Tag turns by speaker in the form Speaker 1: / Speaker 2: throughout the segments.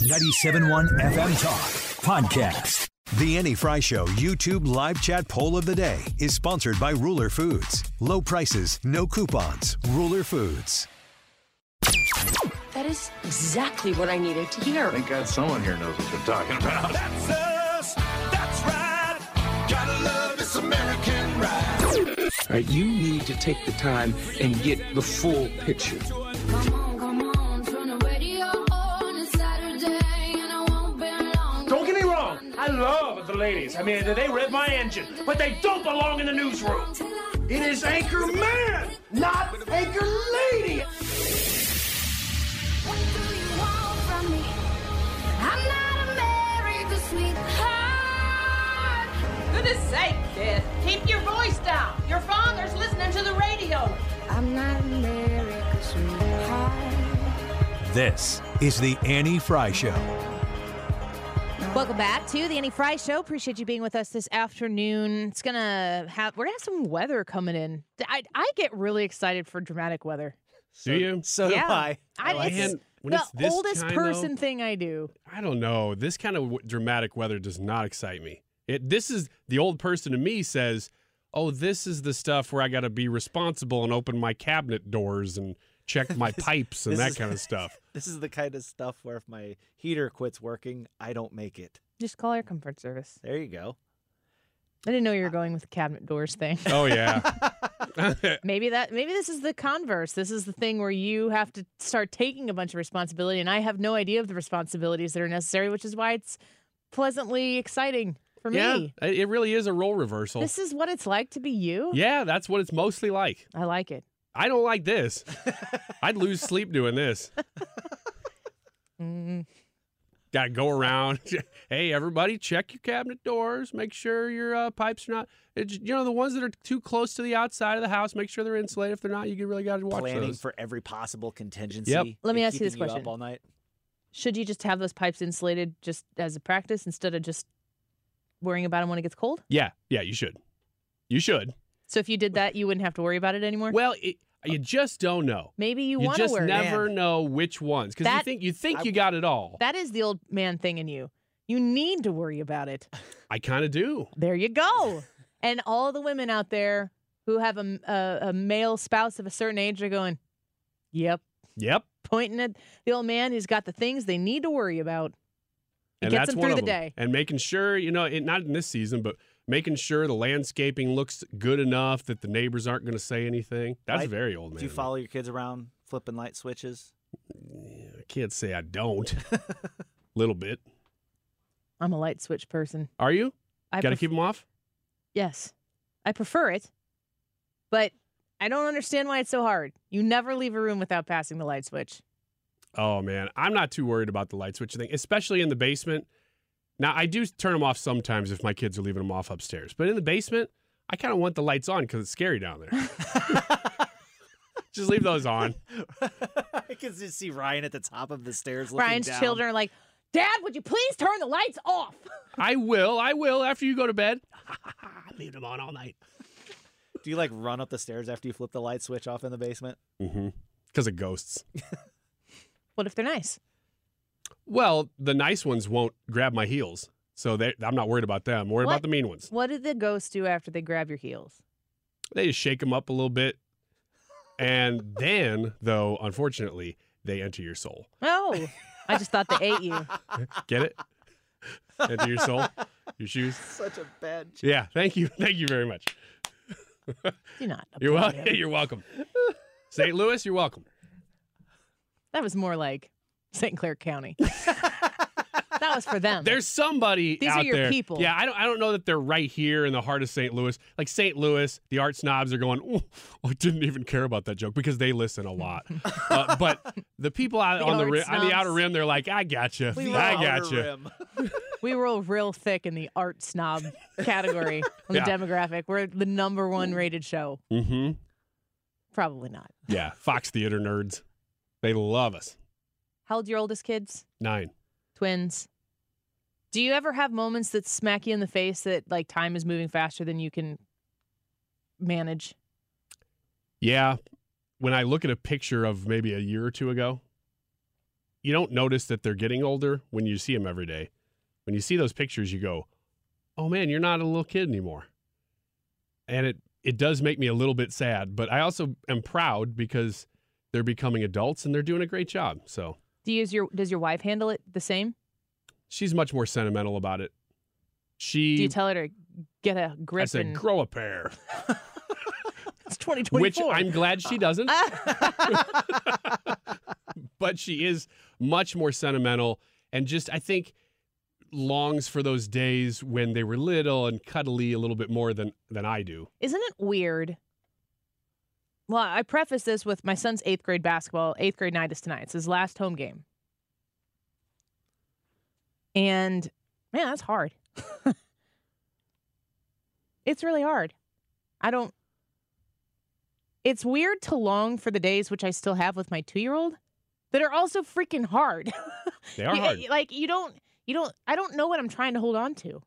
Speaker 1: 97.1 FM Talk Podcast. The Annie Frey Show YouTube live chat poll of the day is sponsored by Ruler Foods. Low prices, no coupons. Ruler Foods.
Speaker 2: That is exactly what I needed to hear.
Speaker 3: Thank God someone here knows what they're talking about.
Speaker 4: That's us. That's right. Gotta love this American ride.
Speaker 5: All right, you need to take the time and get the full picture.
Speaker 6: Ladies. I mean, they rev my engine, but they don't belong in the newsroom. It is Anchor Man, not Anchor Lady.
Speaker 7: What do you want from me? I'm not America's sweetheart.
Speaker 2: Goodness sake, kid. Keep your voice down. Your father's listening to the radio.
Speaker 7: I'm not America's sweetheart.
Speaker 1: This is the Annie Frey Show.
Speaker 8: Welcome back to the Annie Frey Show. Appreciate you being with us this afternoon. It's gonna have we're gonna have some weather coming in. I I get really excited for dramatic weather.
Speaker 9: Do you?
Speaker 10: So
Speaker 8: yeah,
Speaker 10: do I.
Speaker 8: I, oh,
Speaker 9: like
Speaker 8: it's
Speaker 9: it. When
Speaker 8: the
Speaker 9: it's this
Speaker 8: oldest
Speaker 9: kind,
Speaker 8: person
Speaker 9: though-
Speaker 8: thing I do.
Speaker 9: I don't know. This kind of w- dramatic weather does not excite me. It this is the old person to me says, "Oh, this is the stuff where I got to be responsible and open my cabinet doors and check my pipes and
Speaker 10: this
Speaker 9: that
Speaker 10: is-
Speaker 9: kind of stuff."
Speaker 10: This is the kind of stuff where if my heater quits working, I don't make it.
Speaker 8: Just call your comfort service.
Speaker 10: There you go.
Speaker 8: I didn't know you were uh, going with the cabinet doors thing.
Speaker 9: Oh yeah.
Speaker 8: maybe that maybe this is the converse. This is the thing where you have to start taking a bunch of responsibility and I have no idea of the responsibilities that are necessary, which is why it's pleasantly exciting for
Speaker 9: yeah,
Speaker 8: me.
Speaker 9: it it really is a role reversal.
Speaker 8: This is what it's like to be you.
Speaker 9: yeah, that's what it's mostly like.
Speaker 8: I like it.
Speaker 9: I don't like this. I'd lose sleep doing this.
Speaker 8: Mm,
Speaker 9: Got to go around. hey, everybody, check your cabinet doors. Make sure your uh, pipes are not. It's, you know, the ones that are too close to the outside of the house. Make sure they're insulated. If they're not, you really got to watch it.
Speaker 10: Planning
Speaker 9: those.
Speaker 10: for every possible contingency.
Speaker 9: Yep.
Speaker 8: Let me ask you this
Speaker 10: keeping
Speaker 8: question.
Speaker 10: up all night.
Speaker 8: Should you just have those pipes insulated just as a practice instead of just worrying about them when it gets cold?
Speaker 9: yeah, yeah, you should. You should.
Speaker 8: So if you did that, you wouldn't have to worry about it anymore.
Speaker 9: Well, it, you just don't know.
Speaker 8: Maybe you,
Speaker 9: You
Speaker 8: want to wear.
Speaker 9: You just
Speaker 8: worry.
Speaker 9: never know which ones because you think you think
Speaker 10: I-
Speaker 9: you got it all.
Speaker 8: That is the old man thing in you. You need to worry about it.
Speaker 9: I kind of do.
Speaker 8: There you go. and all the women out there who have a, a, a male spouse of a certain age are going, yep,
Speaker 9: Yep.
Speaker 8: pointing at the old man who's got the things they need to worry about. It
Speaker 9: and
Speaker 8: gets
Speaker 9: that's
Speaker 8: them
Speaker 9: one
Speaker 8: through
Speaker 9: of
Speaker 8: the
Speaker 9: them.
Speaker 8: day.
Speaker 9: And making sure, you know, it, not in this season, but making sure the landscaping looks good enough that the neighbors aren't going to say anything. That's
Speaker 10: Light-
Speaker 9: very old man.
Speaker 10: Do you follow your kids around flipping light switches?
Speaker 9: I can't say I don't. Little bit.
Speaker 8: I'm a light switch person.
Speaker 9: Are you?
Speaker 8: I
Speaker 9: Got to
Speaker 8: pref-
Speaker 9: keep them off.
Speaker 8: Yes, I prefer it, but I don't understand why it's so hard. You never leave a room without passing the light switch.
Speaker 9: Oh man, I'm not too worried about the light switch thing, especially in the basement. Now I do turn them off sometimes if my kids are leaving them off upstairs, but in the basement, I kind of want the lights on because it's scary down there. Just leave those on.
Speaker 10: I can just see Ryan at the top of the stairs looking
Speaker 8: Brian's
Speaker 10: down.
Speaker 8: children are like, Dad, would you please turn the lights off?
Speaker 9: I will. I will after you go to bed. leave them on all night.
Speaker 10: Do you like run up the stairs after you flip the light switch off in the basement?
Speaker 9: Mm-hmm. Because of ghosts.
Speaker 8: What if they're nice?
Speaker 9: Well, the nice ones won't grab my heels, so they, I'm not worried about them. I'm worried
Speaker 8: What?
Speaker 9: about the mean ones.
Speaker 8: What did the ghosts do after they grab your heels?
Speaker 9: They just shake them up a little bit, and then, though, unfortunately, they enter your soul.
Speaker 8: Oh, I just thought they ate you.
Speaker 9: Get it? Enter your soul, your shoes.
Speaker 10: Such a bad. Joke.
Speaker 9: Yeah. Thank you. Thank you very much.
Speaker 8: Do not.
Speaker 9: You're
Speaker 8: applaud
Speaker 9: welcome. You're welcome. St. Louis, you're welcome.
Speaker 8: That was more like St. Clair County. that was for them.
Speaker 9: There's somebody
Speaker 8: These are your
Speaker 9: there.
Speaker 8: people.
Speaker 9: Yeah, I don't. I don't know that they're right here in the heart of St. Louis. Like St. Louis, the art snobs are going. Oh, I didn't even care about that joke because they listen a lot. uh, but the people out
Speaker 8: The
Speaker 9: on the
Speaker 8: art
Speaker 9: ri- on the outer rim, they're like, I gotcha.
Speaker 8: We
Speaker 9: I
Speaker 8: got
Speaker 9: you.
Speaker 8: we roll real thick in the art snob category on the
Speaker 9: Yeah.
Speaker 8: demographic. We're the number one rated show.
Speaker 9: Mm-hmm.
Speaker 8: Probably not.
Speaker 9: Yeah, Fox Theater nerds. They love us.
Speaker 8: How old your oldest kids?
Speaker 9: Nine.
Speaker 8: Twins. Do you ever have moments that smack you in the face that like time is moving faster than you can manage?
Speaker 9: Yeah. When I look at a picture of maybe a year or two ago, you don't notice that they're getting older when you see them every day. When you see those pictures, you go, oh man, you're not a little kid anymore. And it, it does make me a little bit sad, but I also am proud because they're becoming adults and they're doing a great job. So
Speaker 8: Do you your does your wife handle it the same?
Speaker 9: she's much more sentimental about it. She,
Speaker 8: Do you tell her to get a grip
Speaker 9: I said,
Speaker 8: and
Speaker 9: grow a pair,
Speaker 8: it's 2024?
Speaker 9: which I'm glad she doesn't. but she is much more sentimental and just I think longs for those days when they were little and cuddly a little bit more than than I do.
Speaker 8: Isn't it weird? Well, I preface this with my son's eighth grade basketball. Eighth grade night is tonight. It's his last home game. And man, that's hard. it's really hard. I don't. It's weird to long for the days, which I still have with my two year old, that are also freaking hard.
Speaker 9: They are hard.
Speaker 8: Like, you don't, you don't, I don't know what I'm trying to hold on to.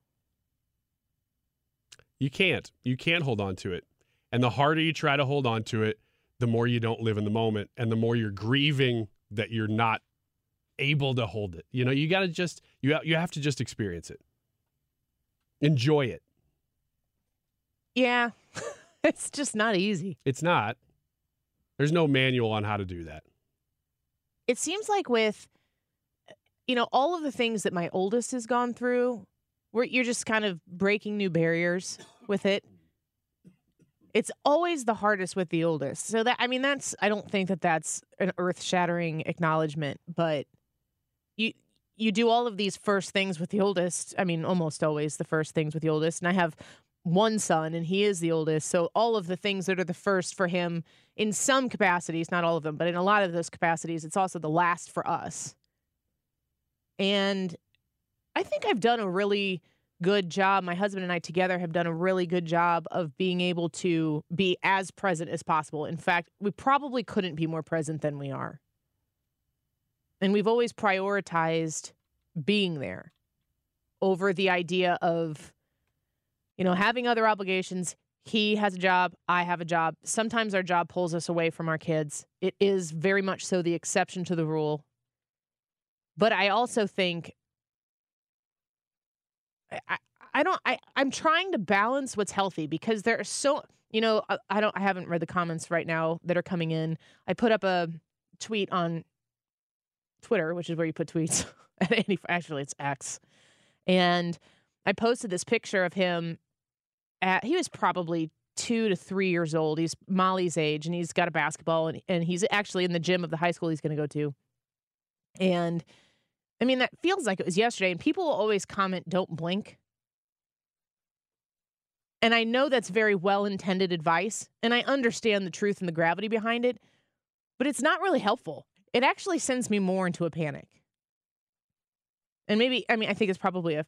Speaker 9: You can't. You can't hold on to it. And the harder you try to hold on to it, the more you don't live in the moment and the more you're grieving that you're not able to hold it. You know, you got to just you you have to just experience it. Enjoy it.
Speaker 8: Yeah. it's just not easy.
Speaker 9: It's not. There's no manual on how to do that.
Speaker 8: it seems like with you know all of the things that my oldest has gone through where you're just kind of breaking new barriers with it it's always the hardest with the oldest. So that i mean that's i don't think that that's an earth-shattering acknowledgement but you you do all of these first things with the oldest i mean almost always the first things with the oldest. And i have one son and he is the oldest. So all of the things that are the first for him in some capacities not all of them but in a lot of those capacities it's also the last for us. And i think i've done a really good job my husband and i together have done a really good job of being able to be as present as possible in fact we probably couldn't be more present than we are and we've always prioritized being there over the idea of you know, having other obligations. He has a job, I have a job. Sometimes our job pulls us away from our kids. It is very much so the exception to the rule. But I also think I, I, don't I, I'm trying to balance what's healthy because there are so you know, I, I don't I haven't read the comments right now that are coming in. I put up a tweet on Twitter, which is where you put tweets. actually it's X. And I posted this picture of him at he was probably two to three years old. He's Molly's age and he's got a basketball and, and he's actually in the gym of the high school he's gonna go to. And I mean that feels like it was yesterday, and people will always comment, don't blink. And I know that's very well intended advice, and I understand the truth and the gravity behind it, but it's not really helpful. It actually sends me more into a panic. And maybe, I mean, I think it's probably a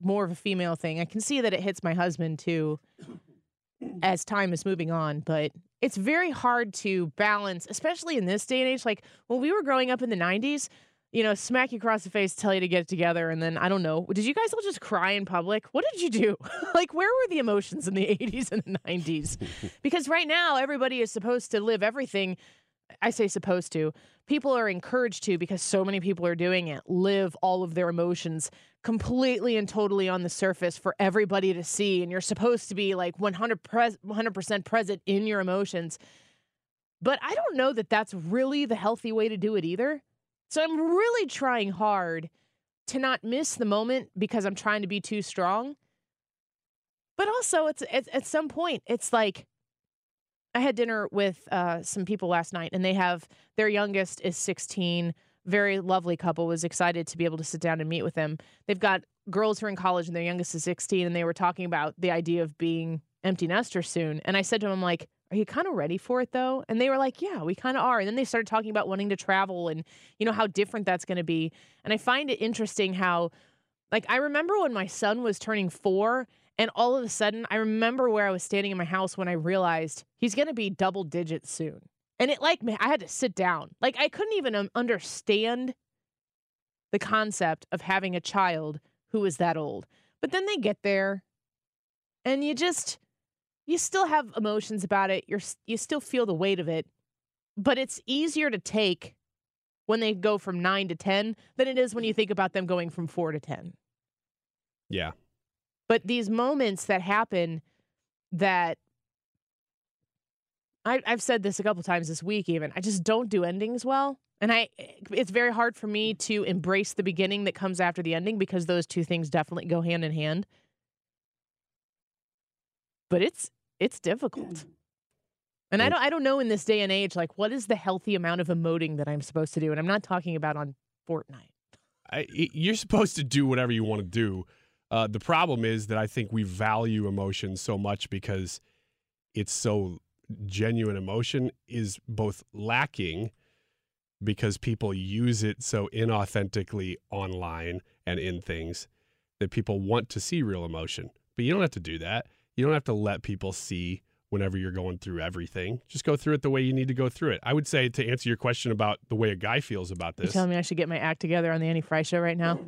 Speaker 8: more of a female thing. I can see that it hits my husband too as time is moving on, but it's very hard to balance, especially in this day and age. Like when we were growing up in the 90s, you know, smack you across the face, tell you to get it together, and then I don't know. Did you guys all just cry in public? What did you do? like, where were the emotions in the 80s and the 90s? because right now, everybody is supposed to live everything. I say supposed to. People are encouraged to because so many people are doing it. Live all of their emotions completely and totally on the surface for everybody to see. And you're supposed to be like 100 pres- 100% present in your emotions. But I don't know that that's really the healthy way to do it either. So I'm really trying hard to not miss the moment because I'm trying to be too strong. But also, it's, it's at some point, it's like I had dinner with uh, some people last night, and they have their youngest is 16. Very lovely couple. Was excited to be able to sit down and meet with them. They've got girls who are in college, and their youngest is 16, and they were talking about the idea of being empty nesters soon. And I said to them, I'm like, are you kind of ready for it though? And they were like, yeah, we kind of are. And then they started talking about wanting to travel and, you know, how different that's going to be. And I find it interesting how, like, I remember when my son was turning four and all of a sudden, I remember where I was standing in my house when I realized he's going to be double digits soon. And it like I had to sit down. Like I couldn't even um, understand the concept of having a child who was that old. But then they get there and you just you still have emotions about it. You're you still feel the weight of it. But it's easier to take when they go from 9 to 10 than it is when you think about them going from 4 to 10.
Speaker 9: Yeah.
Speaker 8: But these moments that happen that I, I've said this a couple times this week, even I just don't do endings well, and I eh, it's very hard for me to embrace the beginning that comes after the ending because those two things definitely go hand in hand. But it's it's difficult. And I don't I don't know in this day and age like what is the healthy amount of emoting that I'm supposed to do and I'm not talking about on Fortnite.
Speaker 9: I, you're supposed to do whatever you want to do. Uh, the problem is that I think we value emotion so much because it's so genuine emotion is both lacking because people use it so inauthentically online and in things that people want to see real emotion. But you don't have to do that. You don't have to let people see whenever you're going through everything. Just go through it the way you need to go through it. I would say to answer your question about the way a guy feels about this.
Speaker 8: You telling me I should get my act together on the Annie Frey show right now?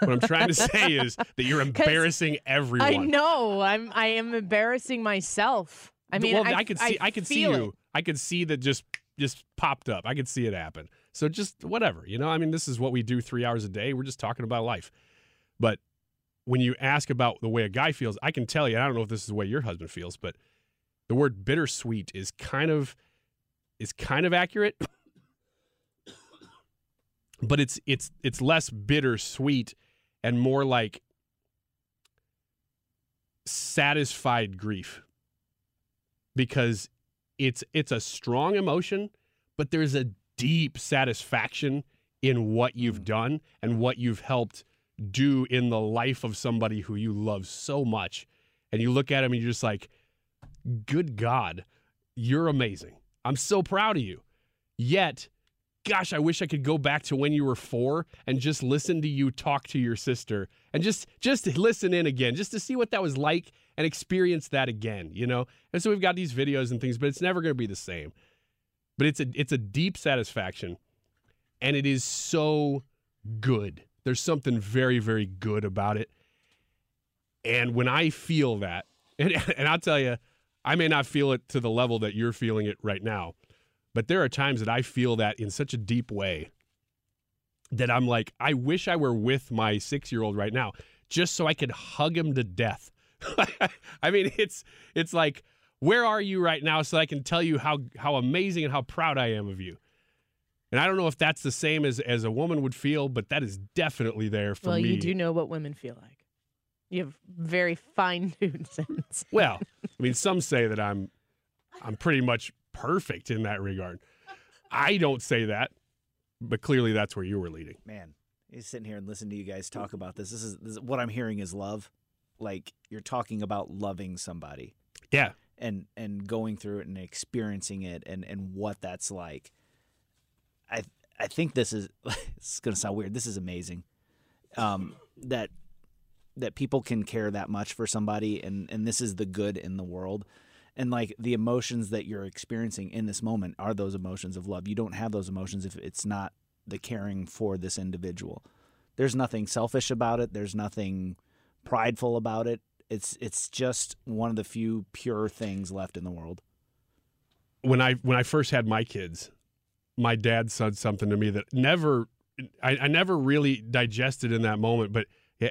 Speaker 9: What I'm trying to say is that you're embarrassing everyone.
Speaker 8: I know. I'm I am embarrassing myself. I mean,
Speaker 9: well,
Speaker 8: I,
Speaker 9: I, could see, I, could see you.
Speaker 8: it.
Speaker 9: I could see that just just popped up. I could see it happen. So just whatever, you know. I mean, this is what we do three hours a day. We're just talking about life. But when you ask about the way a guy feels, I can tell you. I don't know if this is the way your husband feels, but the word bittersweet is kind of is kind of accurate. but it's it's it's less bittersweet and more like satisfied grief because it's it's a strong emotion but there's a deep satisfaction in what you've hmm. done and what you've helped do in the life of somebody who you love so much and you look at him and you're just like good god you're amazing. I'm so proud of you. Yet gosh i wish i could go back to when you were 4 and just listen to you talk to your sister and just just listen in again just to see what that was like and experience that again you know? And so we've got these videos and things but it's never going to be the same. But it's a it's a deep satisfaction and it is so good there's something very very good about it. And when i feel that and, and i'll tell you i may not feel it to the level that you're feeling it right now but there are times that i feel that in such a deep way that i'm like i wish i were with my six year old right now just so i could hug him to death. I mean it's it's like where are you right now so i can tell you how how amazing and how proud i am of you and I don't know if that's the same as as a woman would feel, but that is definitely there for
Speaker 8: well,
Speaker 9: me.
Speaker 8: you do know what women feel like. You have very fine tuned sense.
Speaker 9: Well, I mean, some say that I'm I'm pretty much perfect in that regard. I don't say that, but clearly that's where you were leading.
Speaker 10: Man, he's sitting here and listening to you guys talk about this. This is, this is what I'm hearing is love. Like you're talking about loving somebody.
Speaker 9: Yeah.
Speaker 10: And and going through it and experiencing it and and what that's like. I I think this is it's to sound weird. This is amazing. Um that that people can care that much for somebody and and this is the good in the world. And like the emotions that you're experiencing in this moment are those emotions of love. You don't have those emotions if it's not the caring for this individual. There's nothing selfish about it. There's nothing prideful about it. It's it's just one of the few pure things left in the world.
Speaker 9: When I when I first had my kids, my dad said something to me that never I, I never really digested in that moment, but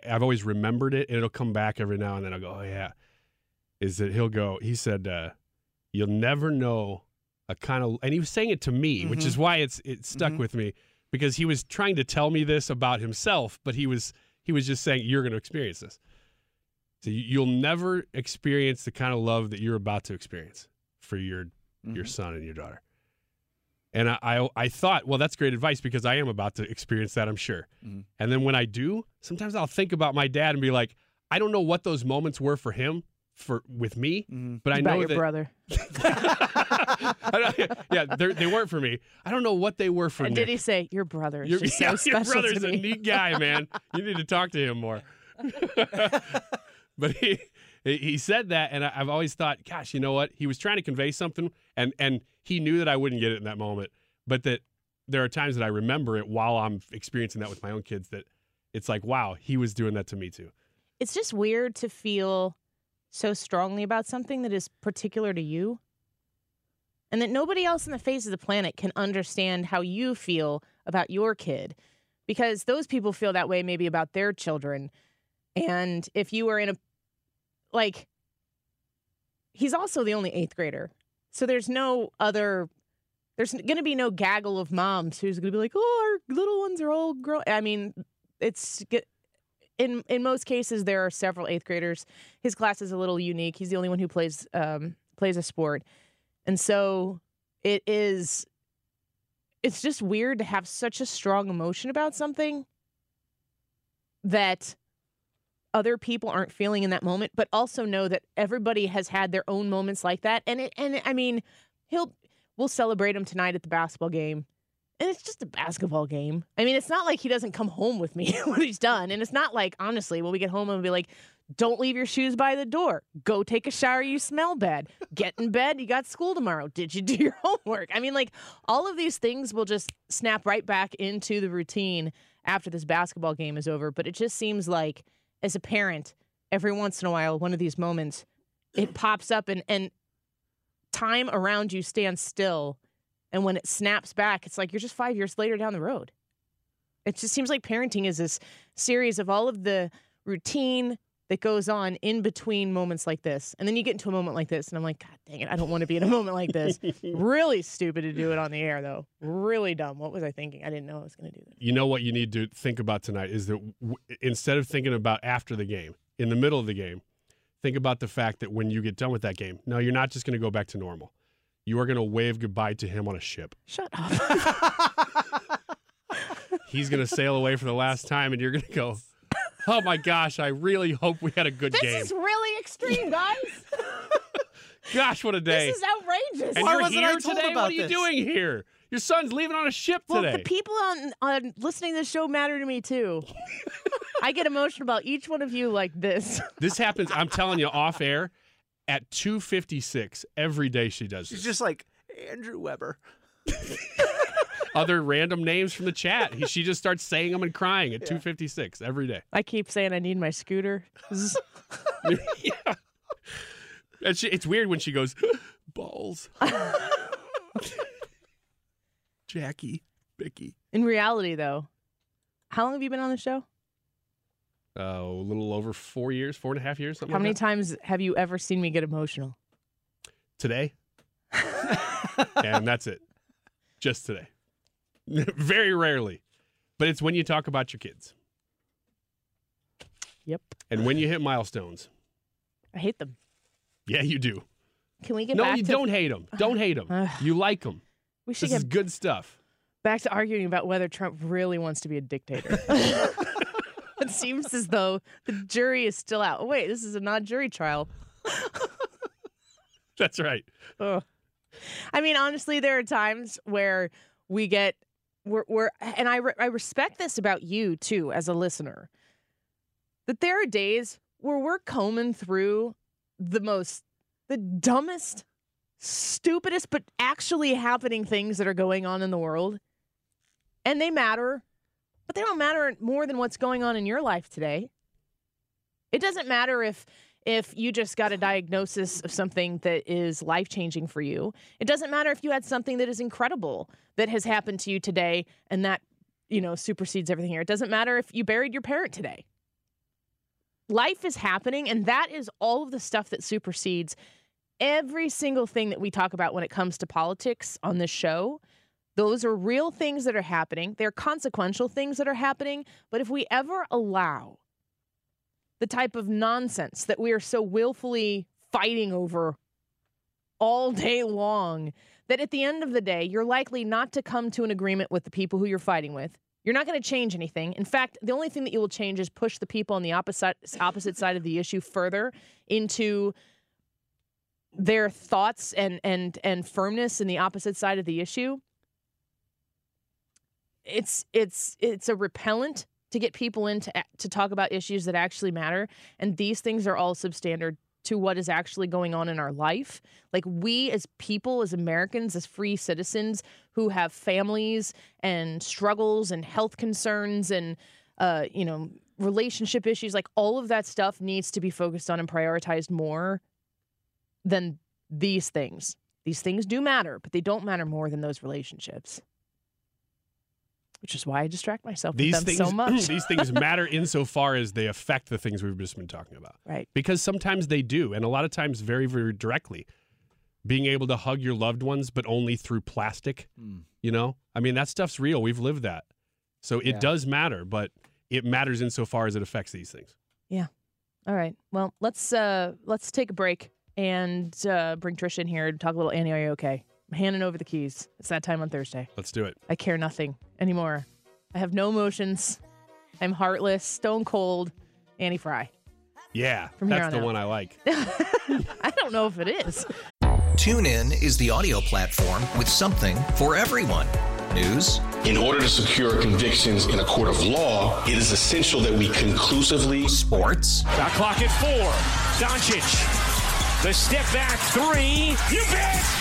Speaker 9: I've always remembered it, and it'll come back every now and then. I'll go, oh yeah, is that he'll go? He said, uh, "You'll never know a kind of," and he was saying it to me, which is mm-hmm. why it's it stuck mm-hmm. with me because he was trying to tell me this about himself, but he was he was just saying you're going to experience this. So you- you'll never experience the kind of love that you're about to experience for your your mm-hmm. son and your daughter. And I, I I thought, well, that's great advice because I am about to experience that, I'm sure.
Speaker 10: Mhm.
Speaker 9: And then when I do, sometimes I'll think about my dad and be like, I don't know what those moments were for him, for with me, but I
Speaker 8: about
Speaker 9: know
Speaker 8: your
Speaker 9: that
Speaker 8: brother.
Speaker 9: Yeah, they're- weren't for me. I don't know what they were for
Speaker 8: And
Speaker 9: Nick.
Speaker 8: did he say your brother? is
Speaker 9: Your,
Speaker 8: just
Speaker 9: yeah,
Speaker 8: so
Speaker 9: your brother's
Speaker 8: to
Speaker 9: a neat guy, man. You need to talk to him more. but he he said that, and I've always thought, gosh, you know what? He was trying to convey something, and and he knew that I wouldn't get it in that moment, but that there are times that I remember it while I'm experiencing that with my own kids. That it's like, wow, he was doing that to me too.
Speaker 8: It's just weird to feel so strongly about something that is particular to you. And that nobody else on the face of the planet can understand how you feel about your kid because those people feel that way maybe about their children. And if you were in a, like, he's also the only eighth grader. So there's no other, there's going to be no gaggle of moms who's going to be like, oh, our little ones are all grown. I mean, it's, in in most cases there are several eighth graders. His class is a little unique. He's the only one who plays um, plays a sport, and so it is. It's just weird to have such a strong emotion about something that other people aren't feeling in that moment, but also know that everybody has had their own moments like that. And it and I mean, he'll we'll celebrate him tonight at the basketball game. And it's just a basketball game. I mean, it's not like he doesn't come home with me when he's done. And it's not like, honestly, when we get home and be like, don't leave your shoes by the door. Go take a shower. You smell bad. Get in bed. You got school tomorrow. Did you do your homework? I mean, like, all of these things will just snap right back into the routine after this basketball game is over. But it just seems like, as a parent, every once in a while, one of these moments, it pops up and, and time around you stands still. And when it snaps back, it's like you're just five years later down the road. It just seems like parenting is this series of all of the routine that goes on in between moments like this. And then you get into a moment like this, and I'm like, God dang it, I don't want to be in a moment like this. really stupid to do it on the air, though. Really dumb. What was I thinking? I didn't know I was going to do that.
Speaker 9: You know what you need to think about tonight is that w- instead of thinking about after the game, in the middle of the game, think about the fact that when you get done with that game, no, you're not just going to go back to normal. You are going to wave goodbye to him on a ship.
Speaker 8: Shut up.
Speaker 9: He's going to sail away for the last time, and you're going to go, oh my gosh, I really hope we had a good
Speaker 8: this
Speaker 9: game.
Speaker 8: This is really extreme, guys.
Speaker 9: Gosh, what a day.
Speaker 8: this is outrageous.
Speaker 9: and you're here today? What are you doing here? Your son's leaving on a ship
Speaker 8: Well,
Speaker 9: today.
Speaker 8: the people on on listening to the show matter to me too. I get emotional about each one of you like this.
Speaker 9: this happens, I'm telling you, off air at 2.56 every day she does
Speaker 10: She's
Speaker 9: this.
Speaker 10: just like Andrew Weber.
Speaker 9: Other random names from the chat. He, she just starts saying them and crying at 2.56 every day.
Speaker 8: I keep saying I need my scooter.
Speaker 9: Yeah. And she, it's weird when she goes, balls. Jackie, Vicky.
Speaker 8: In reality, though, how long have you been on the show?
Speaker 9: Uh, a little over four years, four and a half years, something
Speaker 8: How
Speaker 9: like
Speaker 8: many
Speaker 9: that.
Speaker 8: times have you ever seen me get emotional?
Speaker 9: Today. and that's it. Just today. Very rarely. But it's when you talk about your kids
Speaker 8: Yep.
Speaker 9: and when you hit milestones.
Speaker 8: I hate them.
Speaker 9: Yeah, you do.
Speaker 8: Can we get
Speaker 9: no,
Speaker 8: back
Speaker 9: you
Speaker 8: to
Speaker 9: don't hate them. Don't hate them. you like them.
Speaker 8: We should
Speaker 9: This is good stuff.
Speaker 8: back to arguing about whether Trump really wants to be a dictator. it seems as though the jury is still out. Oh, wait, this is a non-jury trial.
Speaker 9: That's right.
Speaker 8: Ugh. I mean, honestly, there are times where we get we're, we're and I re- I respect this about you too as a listener. That there are days where we're combing through the most the dumbest, stupidest, but actually happening things that are going on in the world, and they matter, but they don't matter more than what's going on in your life today. It doesn't matter if if you just got a diagnosis of something that is life changing for you. It doesn't matter if you had something that is incredible that has happened to you today and that, you know, supersedes everything here. It doesn't matter if you buried your parent today. Life is happening, and that is all of the stuff that supersedes every single thing that we talk about when it comes to politics on this show. Those are real things that are happening. They're consequential things that are happening. But if we ever allow the type of nonsense that we are so willfully fighting over all day long, that at the end of the day, you're likely not to come to an agreement with the people who you're fighting with. You're not going to change anything. In fact, the only thing that you will change is push the people on the opposite opposite side of the issue further into their thoughts and and and firmness in the opposite side of the issue. It's it's it's a repellent to get people in to, to talk about issues that actually matter, and these things are all substandard to what is actually going on in our life. Like we as people, as Americans, as free citizens who have families and struggles and health concerns and uh, you know, relationship issues, like all of that stuff needs to be focused on and prioritized more than these things. These things do matter, but they don't matter more than those relationships. Which is why I distract myself
Speaker 9: These
Speaker 8: with them
Speaker 9: things,
Speaker 8: so much.
Speaker 9: these things matter insofar as they affect the things we've just been talking about.
Speaker 8: Right.
Speaker 9: Because sometimes they do, and a lot of times very, very directly. Being able to hug your loved ones, but only through plastic.
Speaker 10: Mm.
Speaker 9: You know, I mean, that stuff's real. We've lived that. So it
Speaker 8: Yeah.
Speaker 9: does matter, but it matters insofar as it affects these things.
Speaker 8: Yeah. All right. Well, let's uh let's take a break and uh bring Trish in here and talk a little Annie, are you okay? I'm handing over the keys. It's that time on Thursday.
Speaker 9: Let's do it.
Speaker 8: I care nothing anymore. I have no emotions. I'm heartless, stone cold, Annie Frey.
Speaker 9: Yeah,
Speaker 8: From here
Speaker 9: that's
Speaker 8: on
Speaker 9: the
Speaker 8: out.
Speaker 9: one I like.
Speaker 8: I don't know if it is.
Speaker 11: TuneIn is the audio platform with something for everyone. News,
Speaker 12: In order to secure convictions in a court of law, it is essential that we conclusively
Speaker 11: sports,
Speaker 6: Shot clock at four. Doncic. The step back three. You bet.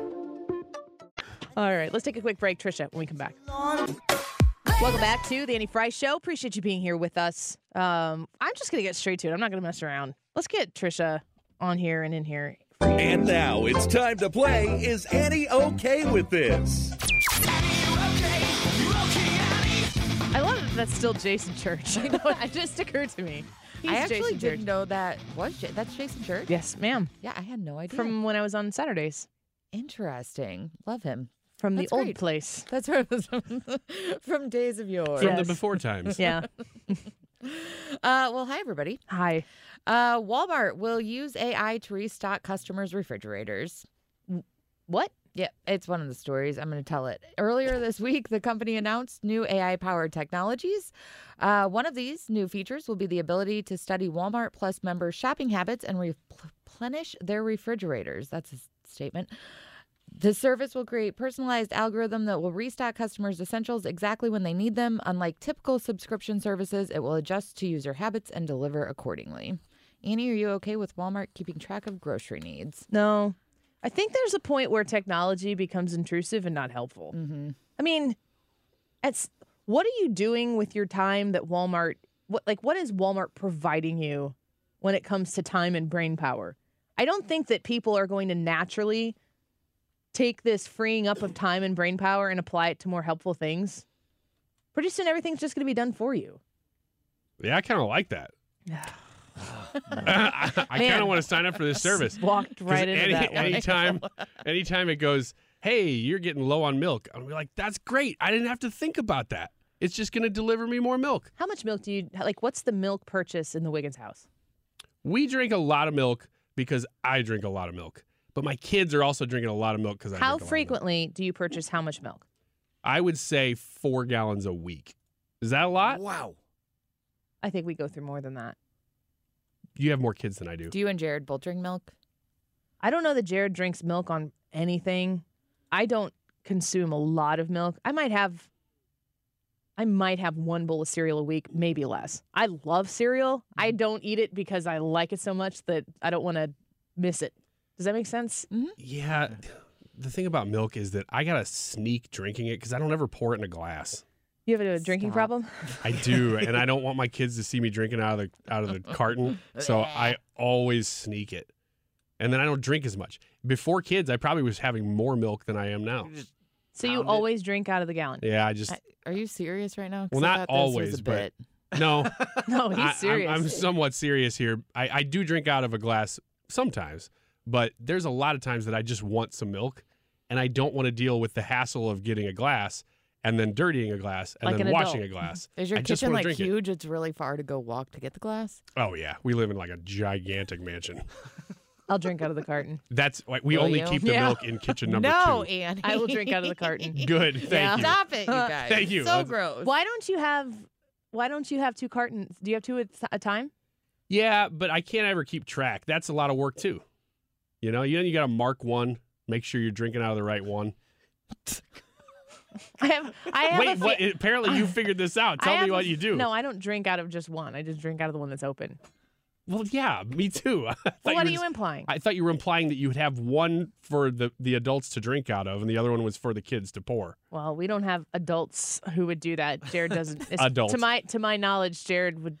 Speaker 8: All right, let's take a quick break, Tricia, when we come back. Welcome back to the Annie Frey Show. Appreciate you being here with us. Um, I'm just gonna get straight to it. I'm not gonna mess around. Let's get Tricia on here and in here.
Speaker 13: And now it's time to play Is Annie okay with this?
Speaker 8: I love that that's still Jason Church. I know, it just occurred to me. He's
Speaker 14: I actually
Speaker 8: Jason
Speaker 14: didn't
Speaker 8: Church.
Speaker 14: know that was J- that's Jason Church.
Speaker 8: Yes, ma'am.
Speaker 14: Yeah, I had no idea.
Speaker 8: From when I was on Saturdays.
Speaker 14: Interesting. Love him.
Speaker 8: From the
Speaker 14: That's
Speaker 8: old
Speaker 14: great.
Speaker 8: place.
Speaker 14: That's right. from days of yore.
Speaker 9: From the before times.
Speaker 8: Yeah.
Speaker 14: Uh, well, hi everybody.
Speaker 8: Hi.
Speaker 14: Uh, Walmart will use AI to restock customers' refrigerators.
Speaker 8: What?
Speaker 14: Yeah, it's one of the stories. I'm going to tell it. Earlier this week, the company announced new AI powered technologies. Uh, one of these new features will be the ability to study Walmart Plus members' shopping habits and replenish their refrigerators. That's a s- statement. The service will create personalized algorithm that will restock customers' essentials exactly when they need them. Unlike typical subscription services, it will adjust to user habits and deliver accordingly. Annie, are you okay with Walmart keeping track of grocery needs?
Speaker 8: No. I think there's a point where technology becomes intrusive and not helpful.
Speaker 14: Mm-hmm.
Speaker 8: I mean, it's what are you doing with your time that Walmart what like what is Walmart providing you when it comes to time and brain power? I don't think that people are going to naturally take this freeing up of time and brain power and apply it to more helpful things. Pretty soon everything's just going to be done for you.
Speaker 9: Yeah, I kind of like that. I, I kind of want to sign up for this service.
Speaker 8: Walked
Speaker 9: 'Cause
Speaker 8: right into
Speaker 9: any,
Speaker 8: that one.
Speaker 9: anytime, anytime it goes, hey, you're getting low on milk, I'm like, that's great. I didn't have to think about that. It's just going to deliver me more milk.
Speaker 8: How much milk do you like what's the milk purchase in the Wiggins house?
Speaker 9: We drink a lot of milk because I drink a lot of milk, but my kids are also drinking a lot of milk because I
Speaker 8: How
Speaker 9: drink a lot of milk.
Speaker 8: frequently do you purchase how much milk?
Speaker 9: I would say four gallons a week. Is that a lot?
Speaker 10: Wow.
Speaker 8: I think we go through more than that.
Speaker 9: You have more kids than I do.
Speaker 14: Do you and Jared both drink milk?
Speaker 8: I don't know that Jared drinks milk on anything. I don't consume a lot of milk. I might have I might have one bowl of cereal a week, maybe less. I love cereal. I mm. don't eat it because I like it so much that I don't want to miss it. Does that make sense?
Speaker 14: Mm-hmm.
Speaker 9: Yeah. The thing about milk is that I gotta sneak drinking it because I don't ever pour it in a glass.
Speaker 8: You have a drinking problem?
Speaker 9: I do, and I don't want my kids to see me drinking out of the out of the carton, so I always sneak it. And then I don't drink as much. Before kids, I probably was having more milk than I am now.
Speaker 8: So you
Speaker 10: Pound it.
Speaker 8: always drink out of the gallon?
Speaker 9: Yeah, I just
Speaker 14: I- Are you serious right now?
Speaker 9: well,
Speaker 14: I
Speaker 9: not
Speaker 14: thought this was
Speaker 9: always,
Speaker 14: a
Speaker 9: but
Speaker 14: bit.
Speaker 9: no,
Speaker 8: No, he's
Speaker 9: I- I'm-
Speaker 8: serious.
Speaker 9: I'm, somewhat serious here. I, I do drink out of a glass sometimes, but there's a lot of times that I just want some milk, and I don't want to deal with the hassle of getting a glass and then dirtying a glass and
Speaker 8: Like
Speaker 9: then
Speaker 8: an
Speaker 9: washing
Speaker 8: adult.
Speaker 9: a glass.
Speaker 14: Is your
Speaker 9: I
Speaker 14: kitchen like
Speaker 9: drink it.
Speaker 14: huge? It's really far to go walk to get the glass.
Speaker 9: Oh yeah, we live in like a gigantic mansion.
Speaker 8: I'll drink out of the carton.
Speaker 9: That's why we
Speaker 14: Will
Speaker 9: only
Speaker 14: you?
Speaker 9: keep the
Speaker 8: Yeah.
Speaker 9: milk in kitchen number
Speaker 14: no,
Speaker 9: two.
Speaker 14: Annie.
Speaker 8: I will drink out of the carton.
Speaker 9: Good, thank
Speaker 8: Yeah.
Speaker 9: you.
Speaker 14: Stop it, you guys.
Speaker 9: Thank you.
Speaker 14: So
Speaker 9: That's-
Speaker 14: gross.
Speaker 8: Why don't you have? Why don't you have two cartons? Do you have two at a time?
Speaker 9: Yeah, but I can't ever keep track. That's a lot of work too. You know, you you got to mark one, make sure you're drinking out of the right one.
Speaker 8: I have. I have.
Speaker 9: Wait,
Speaker 8: a fe-
Speaker 9: what? Apparently, you figured this out. Tell me what you do.
Speaker 8: No, I don't drink out of just one. I just drink out of the one that's open.
Speaker 9: Well, yeah, me too.
Speaker 8: Well, what are you implying?
Speaker 9: I thought you were implying that you would have one for the the adults to drink out of, and the other one was for the kids to pour.
Speaker 8: Well, we don't have adults who would do that. Jared doesn't.
Speaker 9: Adults.
Speaker 8: To my to my knowledge, Jared would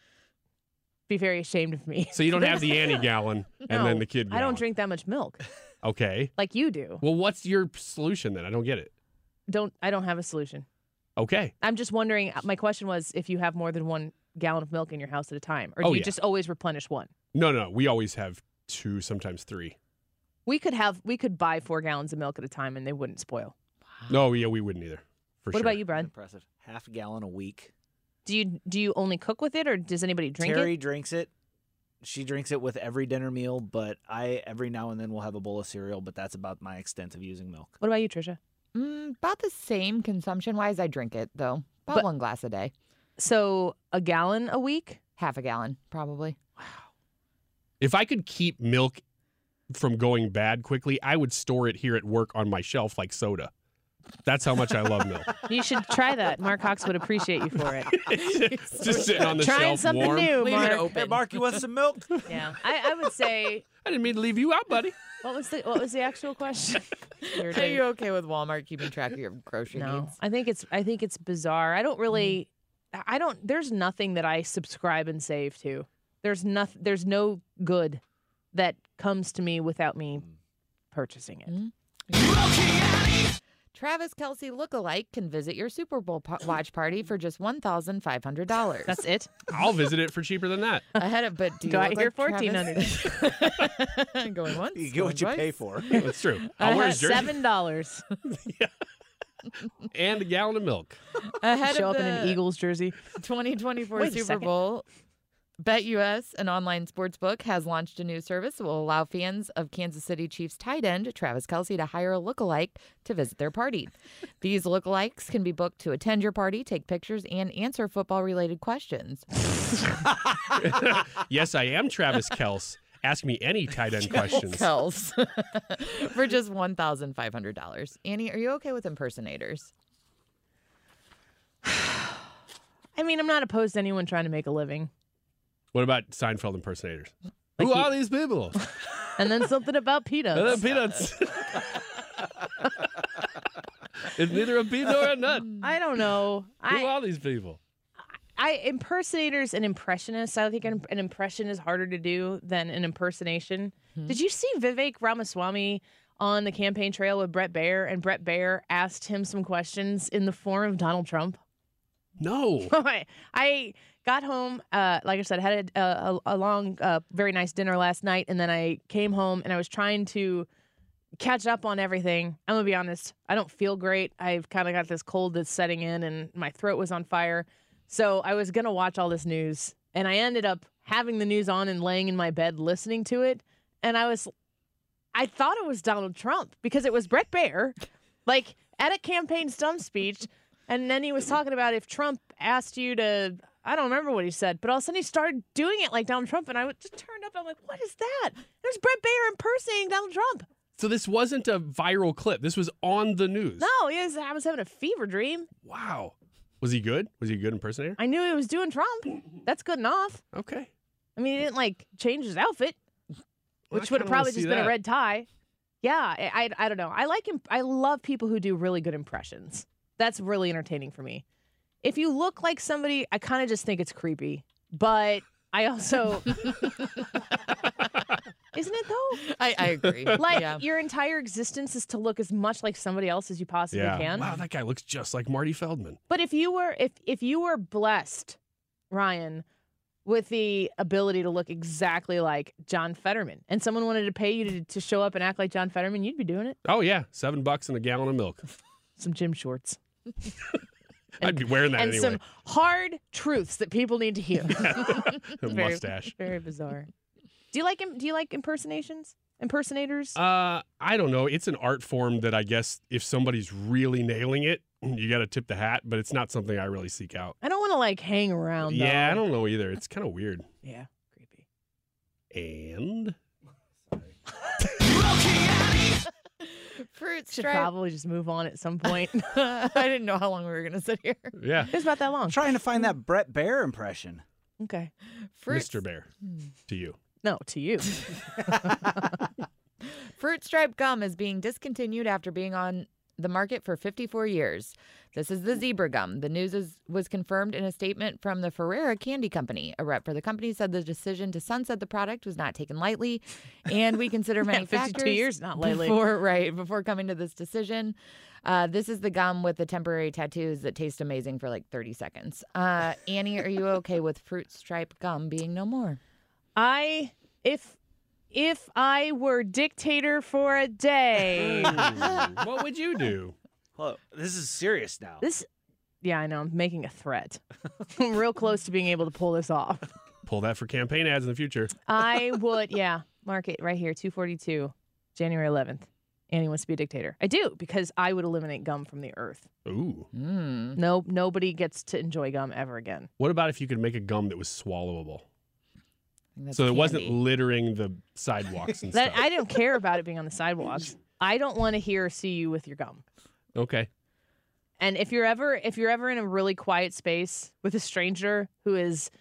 Speaker 8: be very ashamed of me.
Speaker 9: So you don't have the Annie gallon and then the kid.
Speaker 8: I don't drink that much milk
Speaker 9: Okay.
Speaker 8: like you do.
Speaker 9: Well, what's your solution then? I don't get it.
Speaker 8: Don't I don't have a solution.
Speaker 9: Okay.
Speaker 8: I'm just wondering. Uh, my question was if you have more than one gallon of milk in your house at a time, or do
Speaker 9: Oh,
Speaker 8: you
Speaker 9: yeah.
Speaker 8: just always replenish one?
Speaker 9: No, no, we always have two, sometimes three.
Speaker 8: We could have we could buy four gallons of milk at a time and they wouldn't spoil.
Speaker 9: No, yeah, we wouldn't either. For
Speaker 8: what
Speaker 9: sure.
Speaker 8: about you, Brad?
Speaker 10: Impressive. Half a gallon a week.
Speaker 8: Do you do you only cook with it, or does anybody drink
Speaker 10: Terry
Speaker 8: it?
Speaker 10: drinks it. She drinks it with every dinner meal, but I every now and then will have a bowl of cereal, but that's about my extent of using milk.
Speaker 8: What about you, Tricia?
Speaker 14: Mm, about the same consumption wise. I drink it though. About
Speaker 8: But-
Speaker 14: one glass a day.
Speaker 8: So a gallon a week?
Speaker 14: Half a gallon, probably. Wow.
Speaker 9: If I could keep milk from going bad quickly, I would store it here at work on my shelf like soda. That's how much I love milk.
Speaker 8: You should try that. Mark Hawks would appreciate you for it.
Speaker 9: It's just sitting on the
Speaker 8: Trying
Speaker 9: shelf
Speaker 8: something
Speaker 9: warm.
Speaker 8: new,
Speaker 14: Leave it
Speaker 8: Mark.
Speaker 14: open.
Speaker 10: Hey, Mark, you want some milk?
Speaker 8: Yeah, I, I would say.
Speaker 9: I didn't mean to leave you out, buddy.
Speaker 8: What was the what was the actual question? Weird
Speaker 14: Are
Speaker 8: thing.
Speaker 14: you okay with Walmart keeping track of your grocery
Speaker 8: No,
Speaker 14: needs?
Speaker 8: I think it's I think it's bizarre. I don't really, mm-hmm. I don't. There's nothing that I subscribe and save to. There's nothing. There's no good that comes to me without me mm. purchasing it. Mm-hmm.
Speaker 14: Travis Kelce lookalike can visit your Super Bowl po- watch party for just one thousand five hundred dollars.
Speaker 8: That's it.
Speaker 9: I'll visit it for cheaper than that.
Speaker 14: Ahead of, but do you
Speaker 8: Do I
Speaker 14: look
Speaker 8: hear
Speaker 14: like
Speaker 8: fourteen
Speaker 14: Travis?
Speaker 8: hundred?
Speaker 14: going once.
Speaker 10: You get
Speaker 14: going
Speaker 10: what you pay for.
Speaker 9: That's true. I'll wear his jersey
Speaker 8: Seven dollars.
Speaker 9: and a gallon of milk.
Speaker 14: Ahead
Speaker 8: Show
Speaker 14: of
Speaker 8: up in
Speaker 14: the
Speaker 8: an Eagles jersey.
Speaker 14: 2024
Speaker 8: Wait a
Speaker 14: Super
Speaker 8: second.
Speaker 14: Bowl. BetUS, an online sports book, has launched a new service that will allow fans of Kansas City Chiefs tight end Travis Kelce to hire a lookalike to visit their party. These lookalikes can be booked to attend your party, take pictures, and answer football related questions.
Speaker 9: yes, I am Travis Kels. Ask me any tight end questions.
Speaker 14: Kels for just $1,500. Annie, are you okay with impersonators?
Speaker 8: I mean, I'm not opposed to anyone trying to make a living.
Speaker 9: What about Seinfeld impersonators?
Speaker 8: Like
Speaker 9: Who
Speaker 8: he-
Speaker 9: are these people?
Speaker 8: And then something about peanuts.
Speaker 9: Uh, peanuts. it's neither a pea nor a nut.
Speaker 8: I don't know.
Speaker 9: Who
Speaker 8: I,
Speaker 9: are these people?
Speaker 8: I impersonators and impressionists. I think an, an impression is harder to do than an impersonation. Did you see Vivek Ramaswamy on the campaign trail with Bret Baier, and Bret Baier asked him some questions in the form of Donald Trump?
Speaker 9: No.
Speaker 8: I- I got home, uh, like I said, had a, a, a long, uh, very nice dinner last night, and then I came home and I was trying to catch up on everything. I'm gonna be honest, I don't feel great. I've kind of got this cold that's setting in, and my throat was on fire. So I was gonna watch all this news, and I ended up having the news on and laying in my bed listening to it, and I was, I thought it was Donald Trump because it was Bret Baier, like at a campaign stump speech. And then he was talking about if Trump asked you to, I don't remember what he said, but all of a sudden he started doing it like Donald Trump. And I just turned up. I'm like, what is that? There's Bret Baier impersonating Donald Trump.
Speaker 9: So this wasn't a viral clip. This was on the news.
Speaker 8: No, he was, I was having a fever dream.
Speaker 9: Wow. Was he good? Was he a good impersonator?
Speaker 8: I knew he was doing Trump. That's good enough.
Speaker 9: Okay.
Speaker 8: I mean, he didn't like change his outfit,
Speaker 9: Well,
Speaker 8: which would have probably just been a red tie. Yeah, I, I I don't know. I like him. I love people who do really good impressions. That's really entertaining for me. If you look like somebody, I kind of just think it's creepy. But I also, isn't it though?
Speaker 14: I, I agree.
Speaker 8: Like
Speaker 14: yeah.
Speaker 8: your entire existence is to look as much like somebody else as you possibly
Speaker 9: Yeah.
Speaker 8: can.
Speaker 9: Wow, that guy looks just like Marty Feldman.
Speaker 8: But if you were if if you were blessed, Ryan, with the ability to look exactly like John Fetterman, and someone wanted to pay you to, to show up and act like John Fetterman, you'd be doing it.
Speaker 9: Oh yeah, seven bucks and a gallon of milk.
Speaker 8: Some gym shorts
Speaker 9: I'd be wearing that
Speaker 8: and
Speaker 9: anyway.
Speaker 8: some hard truths that people need to hear.
Speaker 9: A
Speaker 8: It's very-
Speaker 9: mustache.
Speaker 8: Very bizarre. Do you like him? Do you like impersonations? Impersonators?
Speaker 9: Uh, I don't know. It's an art form that I guess if somebody's really nailing it, you got to tip the hat. But it's not something I really seek out.
Speaker 8: I don't want to like hang around.
Speaker 9: Yeah, I don't know either. It's kind of weird.
Speaker 8: Yeah. Creepy.
Speaker 9: And
Speaker 14: Fruit
Speaker 8: Should
Speaker 14: stripe.
Speaker 8: probably just move on at some point.
Speaker 14: I didn't know how long we were going to sit here.
Speaker 9: yeah,
Speaker 8: It's about that long.
Speaker 10: I'm trying to find that Bret Baier impression.
Speaker 8: Okay.
Speaker 14: Fruit,
Speaker 9: Mr. Baier, to you.
Speaker 8: No, to you.
Speaker 14: Fruit stripe gum is being discontinued after being on the market for 54 years. This is the zebra gum. The news is, was confirmed in a statement from the Ferrara Candy Company. A rep for the company said the decision to sunset the product was not taken lightly, and we consider many
Speaker 8: 52
Speaker 14: factors
Speaker 8: years, not lightly.
Speaker 14: before right before coming to this decision. Uh, this is the gum with the temporary tattoos that taste amazing for like 30 seconds. Uh, Annie, are you okay with fruit stripe gum being no more?
Speaker 8: I if if I were dictator for a day.
Speaker 9: what would you do?
Speaker 10: Well, this is serious now.
Speaker 8: this Yeah, I know. I'm making a threat. I'm real close to being able to pull this off.
Speaker 9: Pull that for campaign ads in the future.
Speaker 8: I would, yeah, mark it right here, 242, January 11th. Annie wants to be a dictator. I do because I would eliminate gum from the earth.
Speaker 9: Ooh.
Speaker 14: Mm.
Speaker 8: No, nobody gets to enjoy gum ever again.
Speaker 9: What about if you could make a gum that was swallowable? So it wasn't littering the sidewalks and
Speaker 8: That
Speaker 9: stuff.
Speaker 8: I don't care about it being on the sidewalks. I don't want to hear or see you with your gum.
Speaker 9: Okay.
Speaker 8: And if you're ever if you're ever in a really quiet space with a stranger who is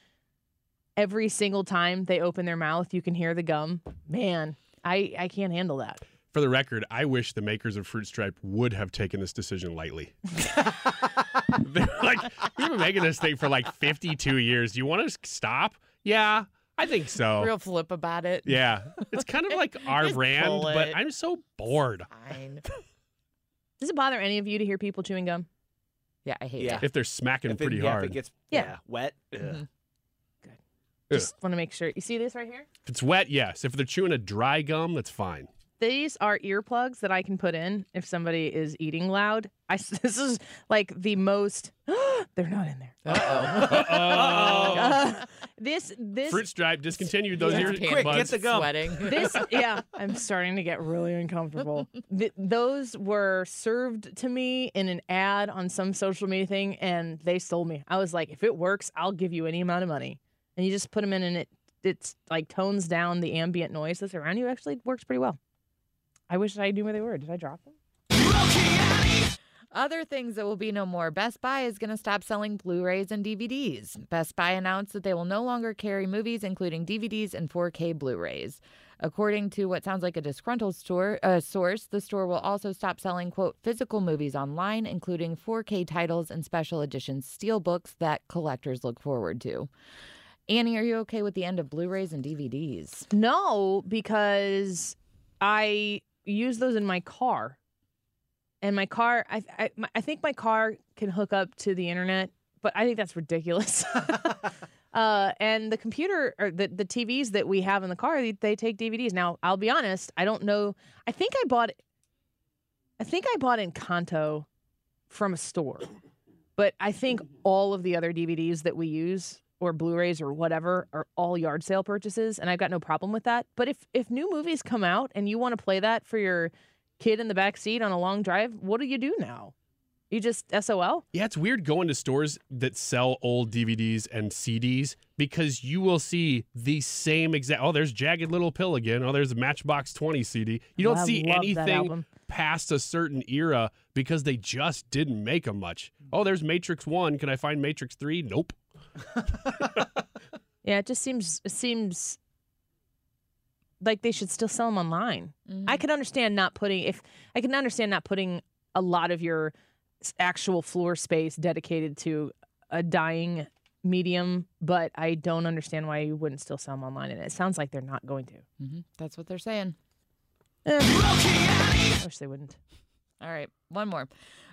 Speaker 8: every single time they open their mouth you can hear the gum, man, I I can't handle that.
Speaker 9: For the record, I wish the makers of Fruit Stripe would have taken this decision lightly. They're like, we've been making this thing for like 52 years. Do you want to stop? Yeah, I think so.
Speaker 14: Real flip about it.
Speaker 9: Yeah. It's kind of like our
Speaker 14: Just
Speaker 9: brand,
Speaker 14: pull
Speaker 9: but. I'm so bored.
Speaker 14: Fine.
Speaker 8: Does it bother any of you to hear people chewing gum?
Speaker 14: Yeah, I hate
Speaker 10: Yeah.
Speaker 14: it.
Speaker 9: If they're smacking
Speaker 10: If it,
Speaker 9: pretty
Speaker 10: yeah,
Speaker 9: hard.
Speaker 10: if it gets
Speaker 8: Yeah.
Speaker 10: yeah, wet. ugh.
Speaker 14: Mhm.
Speaker 8: Just want to make sure. You see this right here?
Speaker 9: if it's wet, yes. If they're chewing a dry gum, that's fine.
Speaker 8: These are earplugs that I can put in if somebody is eating loud. I this is like the most. they're not in there.
Speaker 14: Uh-oh.
Speaker 8: Uh, this this
Speaker 9: Fruit Stripe discontinued those
Speaker 14: His
Speaker 9: ear
Speaker 14: pants
Speaker 10: Quick,
Speaker 9: buds.
Speaker 10: get the gum.
Speaker 14: Sweating.
Speaker 8: this yeah i'm starting to get really uncomfortable Th- those were served to me in an ad on some social media thing and they sold me i was like if it works i'll give you any amount of money and you just put them in and it it's like tones down the ambient noise that's around you actually works pretty well i wish i knew where they were did i drop them
Speaker 14: Other things that will be no more. Best Buy is going to stop selling Blu rays and DVDs. Best Buy announced that they will no longer carry movies, including DVDs and 4K Blu rays. According to what sounds like a disgruntled store, uh, source, the store will also stop selling, quote, physical movies online, including 4K titles and special edition steelbooks that collectors look forward to. Annie, are you okay with the end of Blu rays and DVDs?
Speaker 8: no because i use those in my car. And my car I, I I think my car can hook up to the internet but i think that's ridiculous. Uh and the computer or the, the tvs that we have in the car they, they take dvds now i'll be honest i don't know i think i bought i think i bought encanto from a store but i think all of the other dvds that we use or blu-rays or whatever are all yard sale purchases and i've got no problem with that but if if new movies come out and you want to play that for your kid in the back seat on a long drive what do you do now You just SOL?
Speaker 9: Yeah, it's weird going to stores that sell old DVDs and CDs because you will see the same exact. Oh, there's Jagged Little Pill again. Oh, there's Matchbox 20 CD. You don't
Speaker 8: I
Speaker 9: see anything past a certain era because they just didn't make them much. Mm. Oh, there's Matrix 1. Can I find Matrix 3? Nope.
Speaker 8: Yeah, it just seems it seems like they should still sell them online. I can understand not putting if I can understand not putting a lot of your actual floor space dedicated to a dying medium, but I don't understand why you wouldn't still sell them online. And it sounds like they're not going to.
Speaker 14: hmm That's what they're saying.
Speaker 8: I wish they wouldn't.
Speaker 14: All right, one more.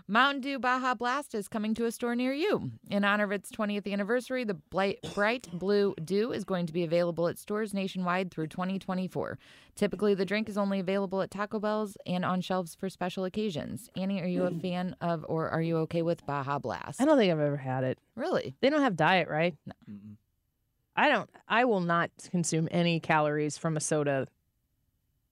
Speaker 14: Mountain Dew Baja Blast is coming to a store near you. In honor of its 20th anniversary, the Blight, Bright Blue Dew is going to be available at stores nationwide through 2024. Typically, the drink is only available at Taco Bell's and on shelves for special occasions. Annie, are you a hmm. fan of or are you okay with Baja Blast?
Speaker 8: I don't think I've ever had it.
Speaker 14: Really?
Speaker 8: They don't have diet, right? No. I don't. I will not consume any calories from a soda.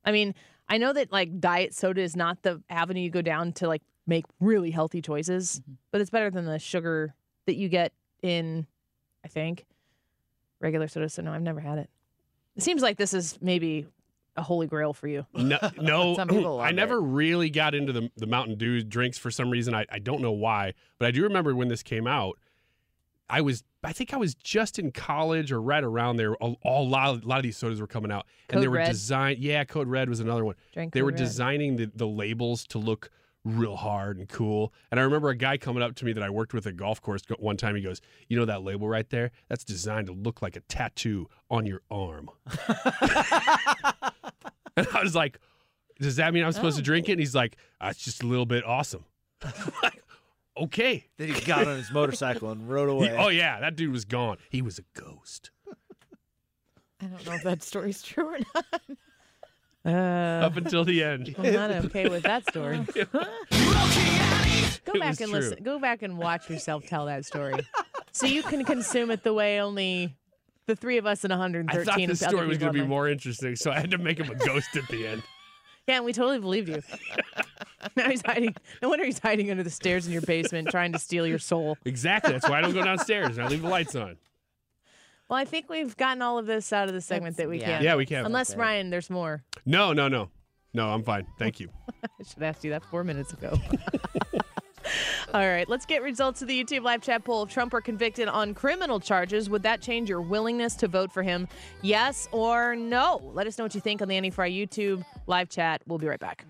Speaker 8: I mean, I know that like diet soda is not the avenue you go down to like make really healthy choices, mm-hmm. but it's better than the sugar that you get in, I think, regular soda. So no, I've never had it. It seems like this is maybe a holy grail for you.
Speaker 9: No, no
Speaker 8: Some people love
Speaker 9: I never really got into the, the Mountain Dew drinks for some reason. I, I don't know why, but I do remember when this came out. I was, I think I was just in college or right around there. A, a lot, a lot of these sodas were coming out, and they were
Speaker 8: Red?
Speaker 9: designed. Yeah, Code Red was another one.
Speaker 8: Drink
Speaker 9: they
Speaker 8: Code
Speaker 9: were
Speaker 8: Red.
Speaker 9: designing the, the labels to look real hard and cool. And I remember a guy coming up to me that I worked with at golf course one time. He goes, "You know that label right there? That's designed to look like a tattoo on your arm." and I was like, "Does that mean I'm supposed to drink it?" And he's like, uh, "It's just a little bit awesome." Like, okay.
Speaker 10: Then he got on his motorcycle and rode
Speaker 9: He-
Speaker 10: away.
Speaker 9: oh yeah, that dude was gone. He was a ghost.
Speaker 14: I don't know if that story's true or not.
Speaker 8: Uh,
Speaker 9: Up until the end.
Speaker 8: I'm not okay with that story. Go
Speaker 9: It
Speaker 8: back
Speaker 9: was
Speaker 8: and
Speaker 9: true.
Speaker 8: listen. Go back and watch yourself tell that story, so you can consume it the way only the three of us and 113.
Speaker 9: I thought the
Speaker 8: other
Speaker 9: story was
Speaker 8: people
Speaker 9: going to be more interesting, so I had to make him a ghost at the end.
Speaker 8: Yeah, and we totally believed you. now he's hiding. No wonder he's hiding under the stairs in your basement, trying to steal your soul.
Speaker 9: Exactly. That's why I don't go downstairs and I leave the lights on.
Speaker 8: Well, I think we've gotten all of this out of the segment that we
Speaker 9: yeah.
Speaker 8: can.
Speaker 9: Yeah, we can.
Speaker 8: Unless Ryan, there's more.
Speaker 9: No, no, no. No, I'm fine. Thank you.
Speaker 8: I should have asked you that four minutes ago. All right, let's get results of the YouTube live chat poll. If Trump were convicted on criminal charges, would that change your willingness to vote for him? Yes or no? Let us know what you think on the Annie Frey YouTube live chat. We'll be right back.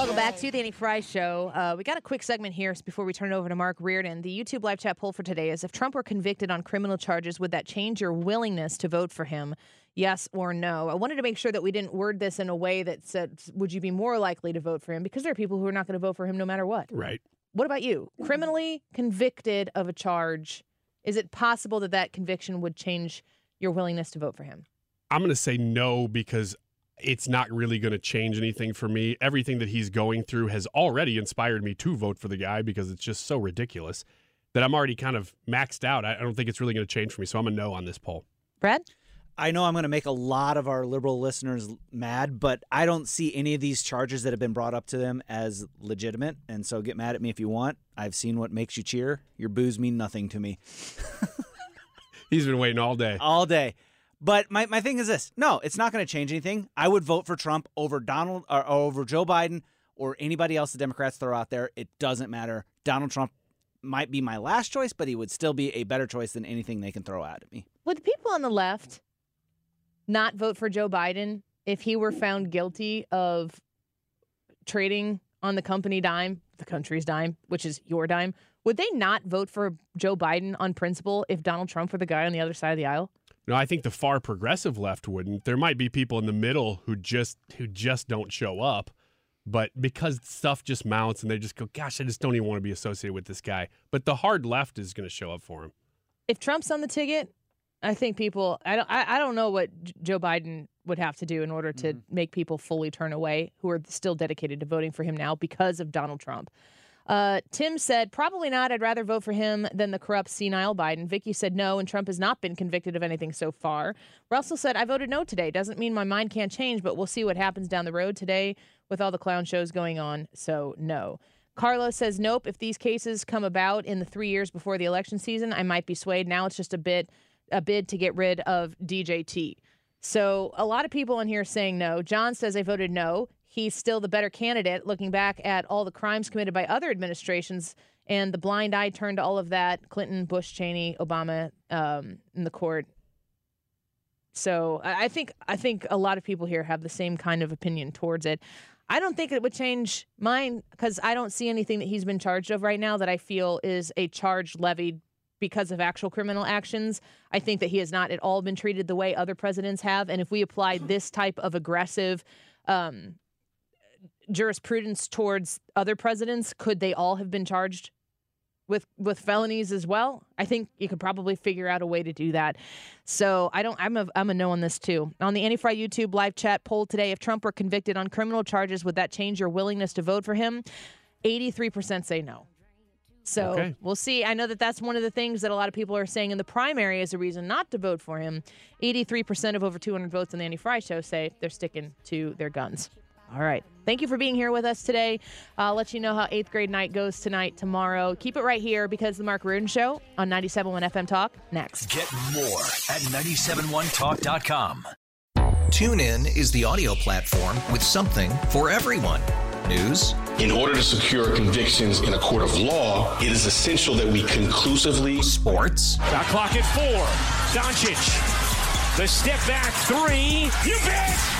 Speaker 8: Welcome back to the Annie Frey Show. Uh, we got a quick segment here before we turn it over to Mark Reardon. The YouTube live chat poll for today is if Trump were convicted on criminal charges, would that change your willingness to vote for him? Yes or no? I wanted to make sure that we didn't word this in a way that said, would you be more likely to vote for him? Because there are people who are not going to vote for him no matter what.
Speaker 9: Right.
Speaker 8: What about you? Criminally convicted of a charge, is it possible that that conviction would change your willingness to vote for him?
Speaker 9: I'm going to say no because it's not really going to change anything for me. Everything that he's going through has already inspired me to vote for the guy because it's just so ridiculous that I'm already kind of maxed out. I I don't think it's really going to change for me. So I'm a no on this poll.
Speaker 8: Brad?
Speaker 10: I know I'm going to make a lot of our liberal listeners mad, but I don't see any of these charges that have been brought up to them as legitimate. And so get mad at me if you want. I've seen what makes you cheer. Your boos mean nothing to me.
Speaker 9: He's been waiting all day.
Speaker 10: All day. But my, my thing is this no, it's not going to change anything. I would vote for Trump over Donald or over Joe Biden or anybody else the Democrats throw out there. It doesn't matter. Donald Trump might be my last choice, but he would still be a better choice than anything they can throw out at me.
Speaker 8: Would people on the left not vote for Joe Biden if he were found guilty of trading on the company dime, the country's dime, which is your dime? Would they not vote for Joe Biden on principle if Donald Trump were the guy on the other side of the aisle?
Speaker 9: No, I think the far progressive left wouldn't. There might be people in the middle who just who just don't show up, but because stuff just mounts and they just go, "Gosh, I just don't even want to be associated with this guy." But the hard left is going to show up for him.
Speaker 8: If Trump's on the ticket, I think people. I don't. I, I don't know what J- Joe Biden would have to do in order to mm-hmm. make people fully turn away who are still dedicated to voting for him now because of Donald Trump. Uh, Tim said, probably not. I'd rather vote for him than the corrupt, senile Biden. Vicky said no, and Trump has not been convicted of anything so far. Russell said, I voted no today. Doesn't mean my mind can't change, but we'll see what happens down the road today with all the clown shows going on. So, no. Carlos says, nope. If these cases come about in the three years before the election season, I might be swayed. Now it's just a bit a bid to get rid of DJT. So a lot of people in here saying no. John says I voted no. He's still the better candidate, looking back at all the crimes committed by other administrations and the blind eye turned to all of that Clinton, Bush, Cheney, Obama um, in the court. So I think I think a lot of people here have the same kind of opinion towards it. I don't think it would change mine because I don't see anything that he's been charged of right now that I feel is a charge levied because of actual criminal actions. I think that he has not at all been treated the way other presidents have. And if we apply this type of aggressive um, jurisprudence towards other presidents, could they all have been charged with with felonies as well? I think you could probably figure out a way to do that. So I don't. I'm a I'm a no on this too. On the Annie Frey YouTube live chat poll today, if Trump were convicted on criminal charges, would that change your willingness to vote for him? Eighty-three percent say no. So
Speaker 9: Okay.
Speaker 8: we'll see. I know that that's one of the things that a lot of people are saying in the primary as a reason not to vote for him. 83% of over 200 votes on the Annie Frey show say they're sticking to their guns. All right. Thank you for being here with us today. I'll let you know how eighth grade night goes tonight, tomorrow. Keep it right here because the Mark Reardon Show on 97.1 FM Talk next.
Speaker 15: Get more at 971talk.com.
Speaker 11: Tune in is the audio platform with something for everyone. News.
Speaker 12: In order to secure convictions in a court of law, it is essential that we conclusively.
Speaker 11: Sports.
Speaker 6: Shot clock at four. Doncic. The step back three. You bet.